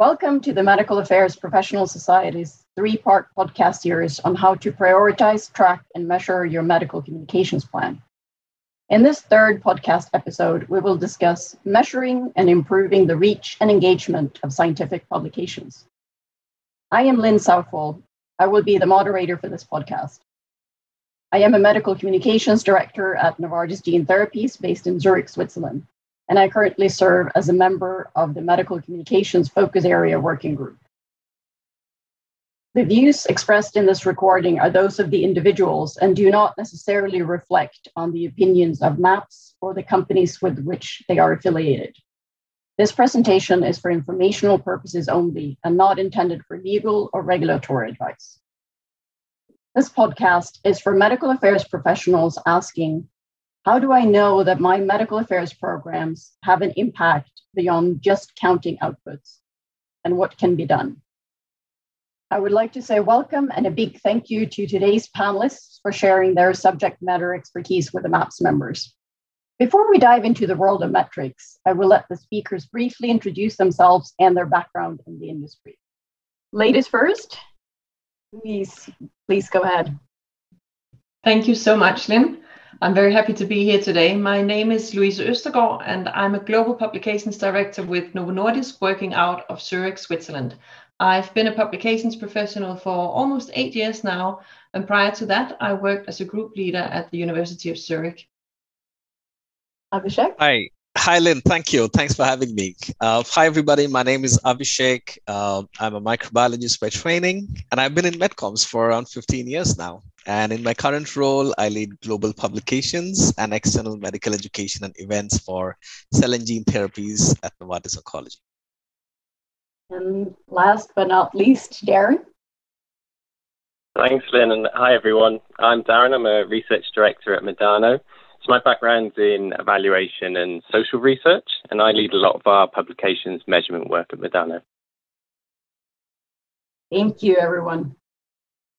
Welcome to the Medical Affairs Professional Society's three part podcast series on how to prioritize, track, and measure your medical communications plan. In this third podcast episode, we will discuss measuring and improving the reach and engagement of scientific publications. I am Lynn Southwell. I will be the moderator for this podcast. I am a medical communications director at Novartis Gene Therapies based in Zurich, Switzerland, and I currently serve as a member of the Medical Communications Focus Area Working Group. The views expressed in this recording are those of the individuals and do not necessarily reflect on the opinions of MAPS or the companies with which they are affiliated. This presentation is for informational purposes only and not intended for legal or regulatory advice. This podcast is for medical affairs professionals asking How do I know that my medical affairs programs have an impact beyond just counting outputs? And what can be done? I would like to say welcome and a big thank you to today's panelists for sharing their subject matter expertise with the MAPS members. Before we dive into the world of metrics, I will let the speakers briefly introduce themselves and their background in the industry. Ladies first, Please, please go ahead. Thank you so much, Lynn. I'm very happy to be here today. My name is Louise Østergaard, and I'm a Global Publications Director with Novo Nordisk working out of Zurich, Switzerland. I've been a publications professional for almost eight years now, and prior to that, I worked as a group leader at the University of Zurich. Abhishek? Hi, Hi, Lynn. Thank you. Thanks for having me. Uh, hi, everybody. My name is Abhishek. Uh, I'm a microbiologist by training, and I've been in Medcoms for around 15 years now. And in my current role, I lead global publications and external medical education and events for cell and gene therapies at Novartis Oncology. And last but not least, Darren. Thanks, Lynn. And hi, everyone. I'm Darren. I'm a research director at Medano. So my background's in evaluation and social research, and I lead a lot of our publications measurement work at Medano. Thank you, everyone.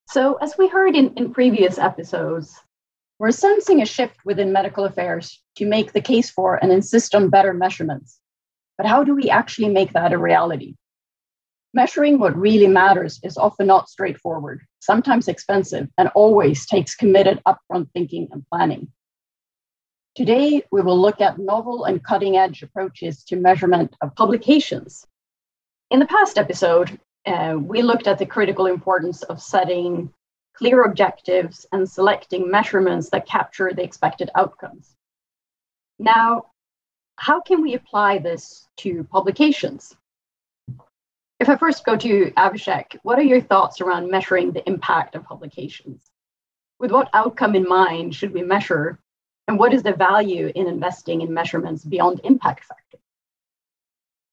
So, as we heard in, in previous episodes, we're sensing a shift within medical affairs to make the case for and insist on better measurements. But how do we actually make that a reality? Measuring what really matters is often not straightforward, sometimes expensive, and always takes committed upfront thinking and planning. Today, we will look at novel and cutting edge approaches to measurement of publications. In the past episode, uh, we looked at the critical importance of setting clear objectives and selecting measurements that capture the expected outcomes. Now, how can we apply this to publications? If I first go to Abhishek, what are your thoughts around measuring the impact of publications? With what outcome in mind should we measure and what is the value in investing in measurements beyond impact factor?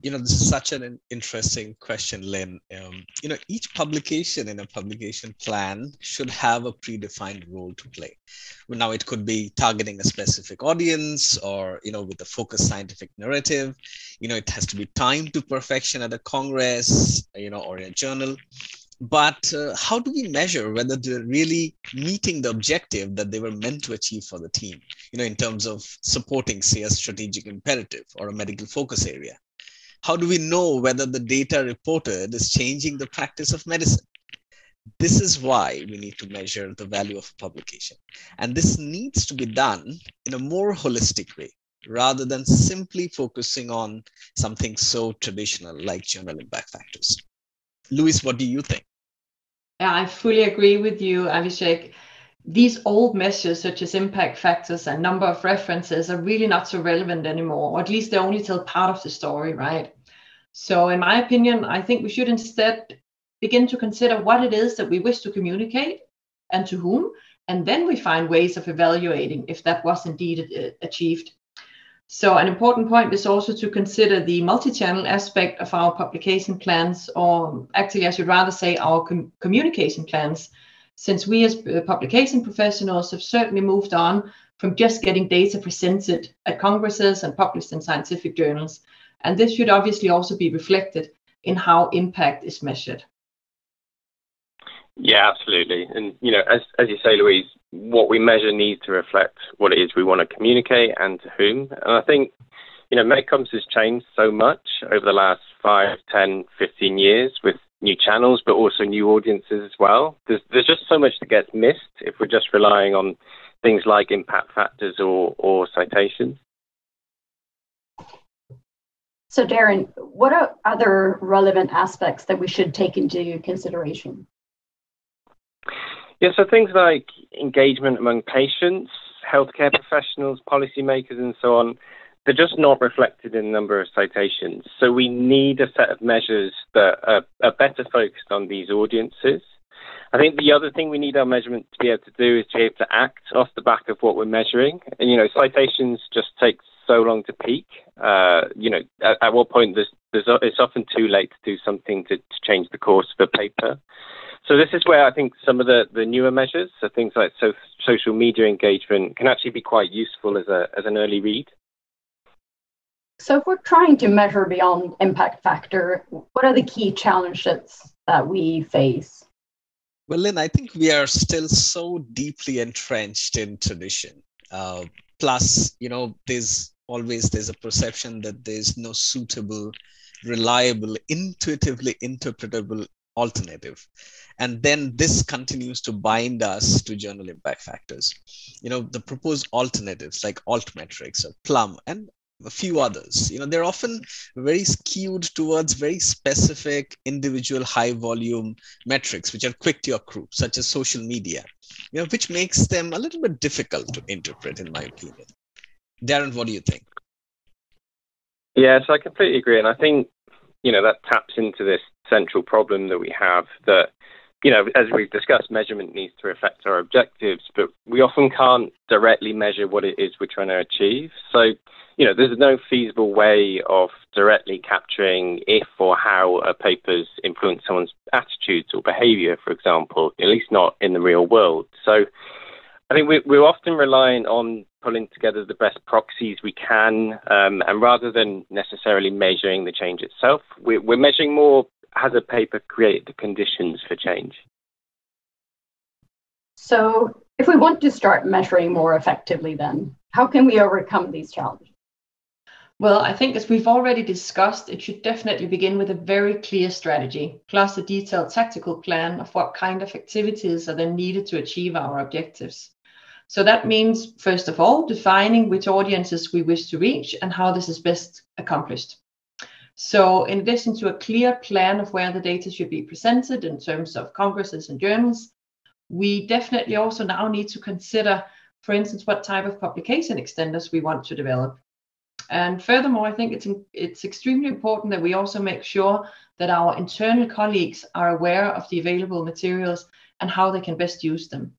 You know, this is such an interesting question, Lynn. Um, you know, each publication in a publication plan should have a predefined role to play. Now, it could be targeting a specific audience or, you know, with a focused scientific narrative. You know, it has to be timed to perfection at a congress, you know, or a journal but uh, how do we measure whether they're really meeting the objective that they were meant to achieve for the team you know in terms of supporting say a strategic imperative or a medical focus area? How do we know whether the data reported is changing the practice of medicine? This is why we need to measure the value of a publication. And this needs to be done in a more holistic way rather than simply focusing on something so traditional like journal impact factors. Louise, what do you think? Yeah, I fully agree with you, Abhishek. These old measures, such as impact factors and number of references, are really not so relevant anymore, or at least they only tell part of the story, right? So, in my opinion, I think we should instead begin to consider what it is that we wish to communicate and to whom, and then we find ways of evaluating if that was indeed uh, achieved. So an important point is also to consider the multi-channel aspect of our publication plans, or actually I should rather say our com- communication plans, since we as uh, publication professionals have certainly moved on from just getting data presented at congresses and published in scientific journals. And this should obviously also be reflected in how impact is measured. Yeah, absolutely. And you know, as as you say, Louise, what we measure needs to reflect what it is we want to communicate and to whom. And I think, you know, Medcoms has changed so much over the last 5, 10, 15 years with new channels, but also new audiences as well. There's, there's just so much that gets missed if we're just relying on things like impact factors or, or citations. So, Darren, what are other relevant aspects that we should take into consideration? Yeah, so things like engagement among patients, healthcare professionals, policymakers, and so on, they're just not reflected in the number of citations. So we need a set of measures that are, are better focused on these audiences. I think the other thing we need our measurement to be able to do is to be able to act off the back of what we're measuring. And, you know, citations just take so long to peak. Uh, you know, at, at, what point there's, there's, it's often too late to do something to, to change the course of a paper. So this is where I think some of the, the newer measures, so things like so, social media engagement, can actually be quite useful as a as an early read. So if we're trying to measure beyond impact factor, what are the key challenges that we face? Well, Lynn, I think we are still so deeply entrenched in tradition. Uh, plus, you know, there's always there's a perception that there's no suitable, reliable, intuitively interpretable alternative. And then this continues to bind us to journal impact factors. You know the proposed alternatives like altmetrics or plum and a few others you know they're often very skewed towards very specific individual high volume metrics which are quick to accrue such as social media you know which makes them a little bit difficult to interpret in my opinion darren what do you think yes i completely agree and i think you know that taps into this central problem that we have that you know, as we've discussed, measurement needs to reflect our objectives, but we often can't directly measure what it is we're trying to achieve. So, you know, there's no feasible way of directly capturing if or how a paper's influenced someone's attitudes or behavior, for example, at least not in the real world. So, I think we're often relying on pulling together the best proxies we can, um, and rather than necessarily measuring the change itself, we're, we're measuring more has a paper created the conditions for change? So, if we want to start measuring more effectively, then how can we overcome these challenges? Well, I think as we've already discussed, it should definitely begin with a very clear strategy, plus a detailed tactical plan of what kind of activities are then needed to achieve our objectives. So that means, first of all, defining which audiences we wish to reach and how this is best accomplished. So in addition to a clear plan of where the data should be presented in terms of congresses and journals, we definitely also now need to consider, for instance, what type of publication extenders we want to develop. And furthermore, I think it's, it's extremely important that we also make sure that our internal colleagues are aware of the available materials and how they can best use them.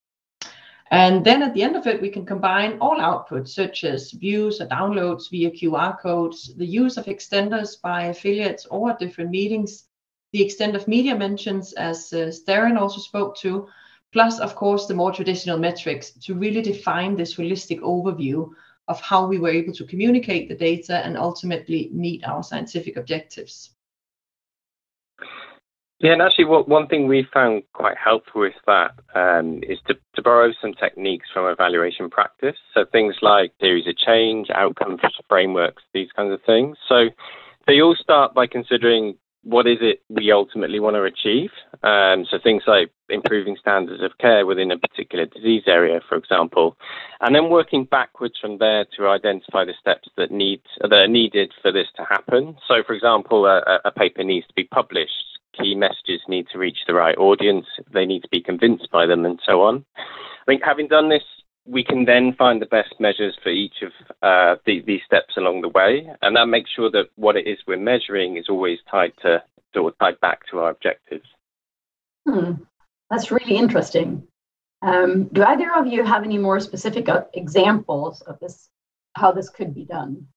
And then at the end of it, we can combine all outputs, such as views or downloads via QR codes, the use of extenders by affiliates or different meetings, the extent of media mentions, as uh, also spoke to, plus, of course, the more traditional metrics to really define this holistic overview of how we were able to communicate the data and ultimately meet our scientific objectives. Yeah, and actually, what, one thing we found quite helpful with that um, is to, to borrow some techniques from evaluation practice. So things like theories of change, outcomes frameworks, these kinds of things. So they all start by considering what is it we ultimately want to achieve. Um, so things like improving standards of care within a particular disease area, for example, and then working backwards from there to identify the steps that need that are needed for this to happen. So, for example, a, a paper needs to be published key messages need to reach the right audience, they need to be convinced by them, and so on. I think having done this, we can then find the best measures for each of uh, the, these steps along the way, and that makes sure that what it is we're measuring is always tied to or tied back to our objectives. Hmm. That's really interesting. Um, do either of you have any more specific uh, examples of this, how this could be done?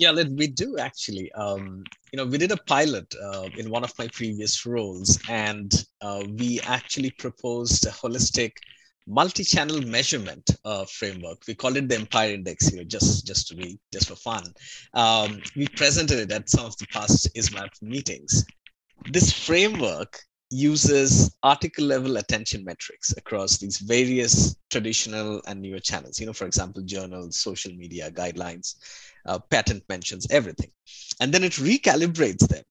Yeah, we do actually. Um, you know, we did a pilot uh, in one of my previous roles, and uh, we actually proposed a holistic multi-channel measurement uh, framework. We called it the Empire Index here, just just to be just for fun. Um, we presented it at some of the past ISMPP meetings. This framework uses article level attention metrics across these various traditional and newer channels you know for example journals social media guidelines uh, patent mentions, everything. And then it recalibrates them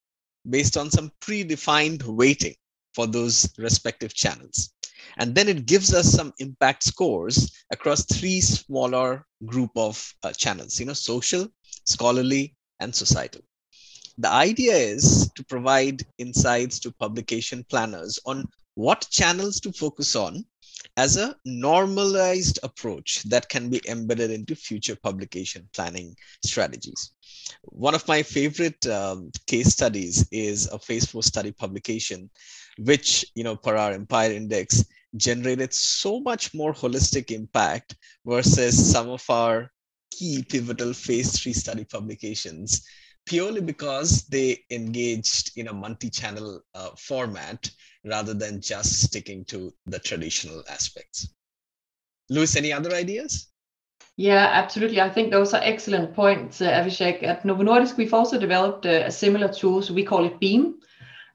based on some predefined weighting for those respective channels. And then it gives us some impact scores across three smaller group of uh, channels, you know, social, scholarly, and societal. The idea is to provide insights to publication planners on what channels to focus on as a normalized approach that can be embedded into future publication planning strategies. One of my favorite um, case studies is a phase four study publication, which, you know, per our Empire Index, generated so much more holistic impact versus some of our key pivotal phase three study publications purely because they engaged in a multi-channel uh, format rather than just sticking to the traditional aspects. Louise, any other ideas? Yeah, absolutely. I think those are excellent points, uh. At Novo Nordisk, we've also developed a, a similar tool, so we call it Beam.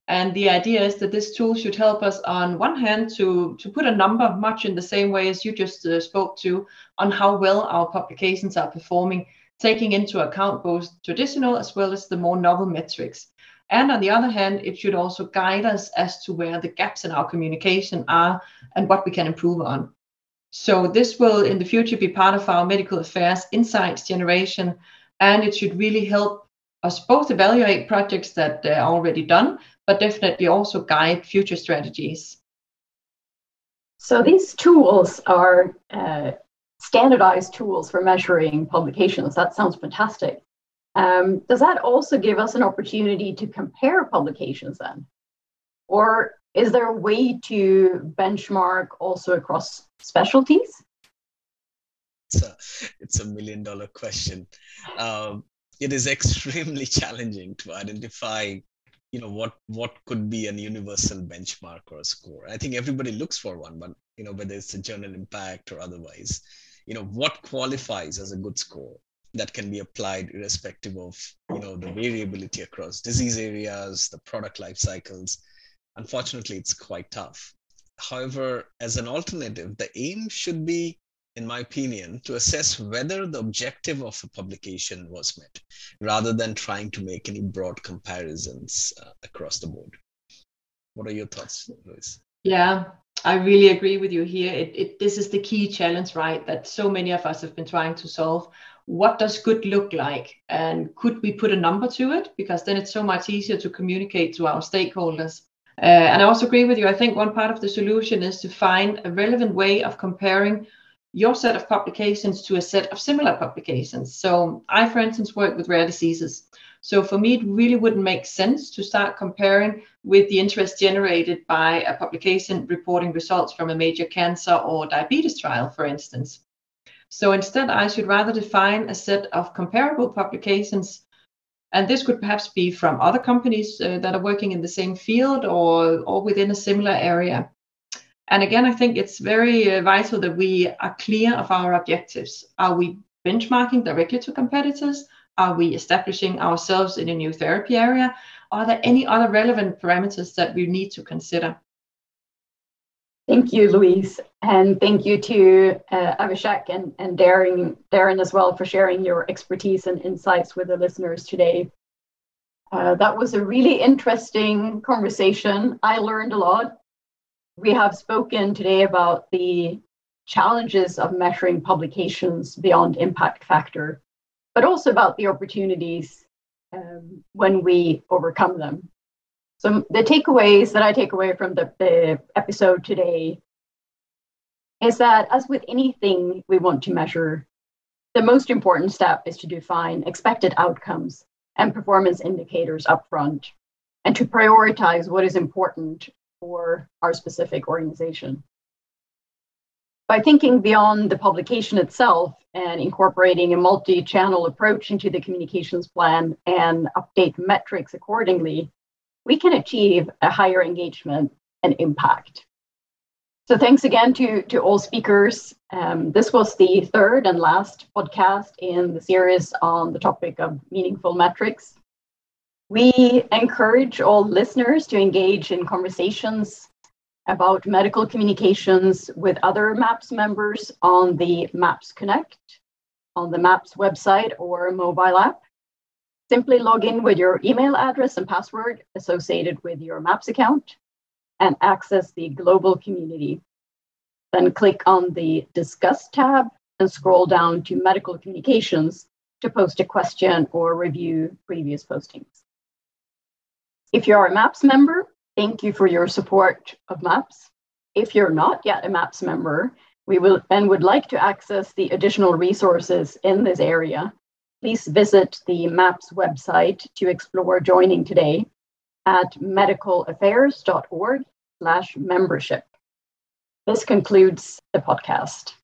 And the idea is that this tool should help us, on one hand, to, to put a number much in the same way as you just uh, spoke to on how well our publications are performing, taking into account both traditional as well as the more novel metrics. And on the other hand, it should also guide us as to where the gaps in our communication are and what we can improve on. So this will in the future be part of our medical affairs insights generation, and it should really help us both evaluate projects that are already done, but definitely also guide future strategies. So these tools are uh, standardized tools for measuring publications. That sounds fantastic. Um, does that also give us an opportunity to compare publications then? Or is there a way to benchmark also across specialties? It's a, it's a million dollar question. Um, it is extremely challenging to identify you know what what could be an universal benchmark or a score i think everybody looks for one but you know whether it's a journal impact or otherwise you know what qualifies as a good score that can be applied irrespective of you know the variability across disease areas the product life cycles. Unfortunately it's quite tough. However as an alternative the aim should be in my opinion to assess whether the objective of a publication was met rather than trying to make any broad comparisons uh, across the board. What are your thoughts Louise? yeah I really agree with you here. It, it, this is the key challenge, right? That so many of us have been trying to solve. What does good look like? And could we put a number to it? Because then it's so much easier to communicate to our stakeholders. Uh, and I also agree with you. I think one part of the solution is to find a relevant way of comparing your set of publications to a set of similar publications. So I, for instance, work with rare diseases. So for me, it really wouldn't make sense to start comparing with the interest generated by a publication reporting results from a major cancer or diabetes trial, for instance. So instead, I should rather define a set of comparable publications. And this could perhaps be from other companies uh, that are working in the same field or, or within a similar area. And again, I think it's very uh, vital that we are clear of our objectives. Are we benchmarking directly to competitors? Are we establishing ourselves in a new therapy area? Are there any other relevant parameters that we need to consider? Thank you, Louise. And thank you to uh, Abhishek and, and Darren, Darren as well for sharing your expertise and insights with the listeners today. Uh, that was a really interesting conversation. I learned a lot. We have spoken today about the challenges of measuring publications beyond impact factor but also about the opportunities um, when we overcome them. So, the takeaways that I take away from the, the episode today is that, as with anything we want to measure, the most important step is to define expected outcomes and performance indicators upfront and to prioritize what is important for our specific organization by thinking beyond the publication itself and incorporating a multi channel approach into the communications plan and update metrics accordingly, we can achieve a higher engagement and impact. So, thanks again to, to all speakers. Um, this was the third and last podcast in the series on the topic of meaningful metrics. We encourage all listeners to engage in conversations about medical communications with other MAPS members on the MAPS Connect on the MAPS website or mobile app. Simply log in with your email address and password associated with your MAPS account and access the global community. Then click on the Discuss tab and scroll down to Medical Communications to post a question or review previous postings. If you are a MAPS member, thank you for your support of MAPS. If you're not yet a MAPS member, we will and would like to access the additional resources in this area, please visit the MAPS website to explore joining today at medicalaffairs.org slash membership. This concludes the podcast.